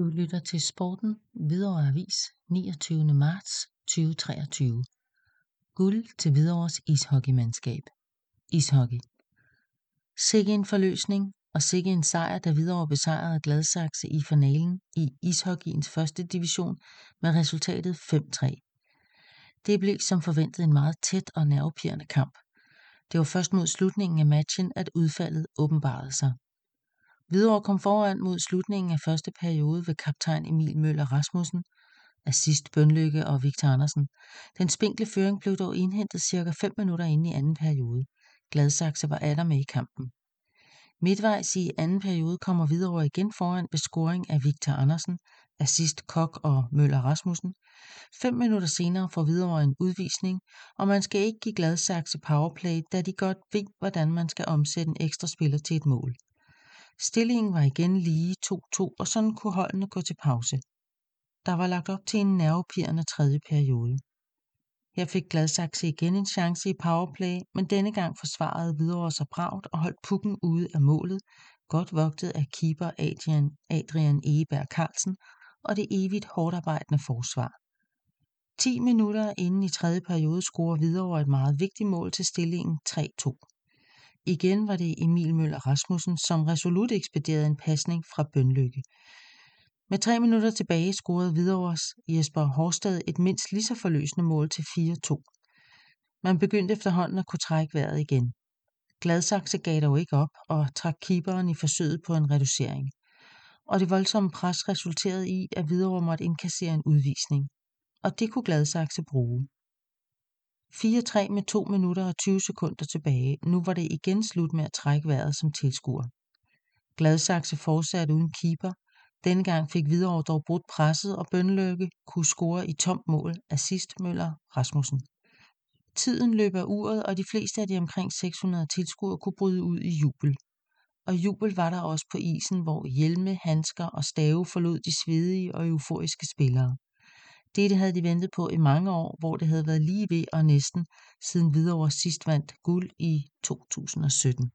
Du lytter til Sporten Hvidovre Avis 29. marts 2023. Guld til Hvidovres ishockeymandskab. Ishockey. Sikke en forløsning og sikke en sejr, da Hvidovre besejrede Gladsaxe i finalen i ishockeyens første division med resultatet 5-3. Det blev som forventet en meget tæt og nervepirrende kamp. Det var først mod slutningen af matchen, at udfaldet åbenbarede sig. Hvidovre kom foran mod slutningen af første periode ved kaptajn Emil Møller Rasmussen, assist Bønlykke og Victor Andersen. Den spinkle føring blev dog indhentet cirka 5 minutter inde i anden periode. Gladsaxe var atter med i kampen. Midtvejs i anden periode kommer Hvidovre igen foran ved scoring af Victor Andersen, assist Kok og Møller Rasmussen. Fem minutter senere får Hvidovre en udvisning, og man skal ikke give Gladsaxe powerplay, da de godt ved, hvordan man skal omsætte en ekstra spiller til et mål. Stillingen var igen lige 2-2, og sådan kunne holdene gå til pause. Der var lagt op til en nervepirrende tredje periode. Her fik Gladsaxe igen en chance i powerplay, men denne gang forsvarede Hvidovre sig bragt og holdt pukken ude af målet, godt vogtet af keeper Adrian, Adrian Egeberg Carlsen og det evigt hårdarbejdende forsvar. 10 minutter inden i tredje periode scorer Hvidovre et meget vigtigt mål til stillingen 3-2. Igen var det Emil Møller Rasmussen, som resolut ekspederede en pasning fra Bønlykke. Med tre minutter tilbage scorede Hvidovres Jesper Horsted et mindst lige så forløsende mål til 4-2. Man begyndte efterhånden at kunne trække vejret igen. Gladsaxe gav dog ikke op og trak keeperen i forsøget på en reducering. Og det voldsomme pres resulterede i, at Hvidovre måtte indkassere en udvisning. Og det kunne Gladsaxe bruge. 4-3 med 2 minutter og 20 sekunder tilbage. Nu var det igen slut med at trække vejret som tilskuer. Gladsaxe fortsatte uden keeper. Denne gang fik Hvidovre dog brudt presset, og Bønløkke kunne score i tomt mål af sidst Møller Rasmussen. Tiden løb af uret, og de fleste af de omkring 600 tilskuere kunne bryde ud i jubel. Og jubel var der også på isen, hvor hjelme, handsker og stave forlod de svedige og euforiske spillere. Dette havde de ventet på i mange år, hvor det havde været lige ved og næsten siden Hvidovre sidst vandt guld i 2017.